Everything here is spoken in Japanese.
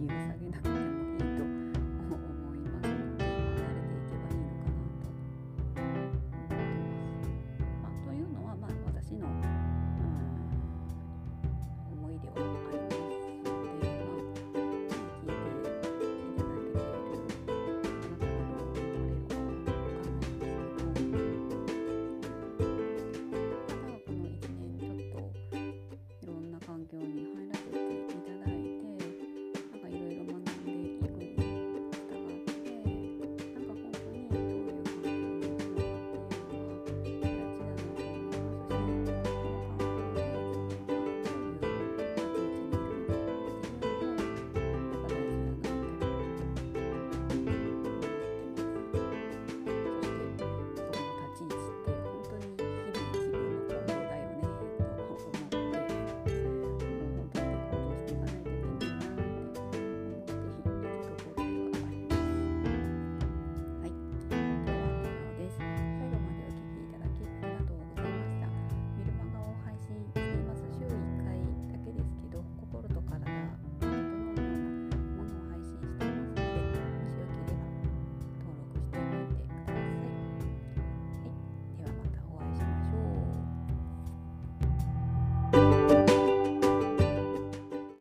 金を下げなく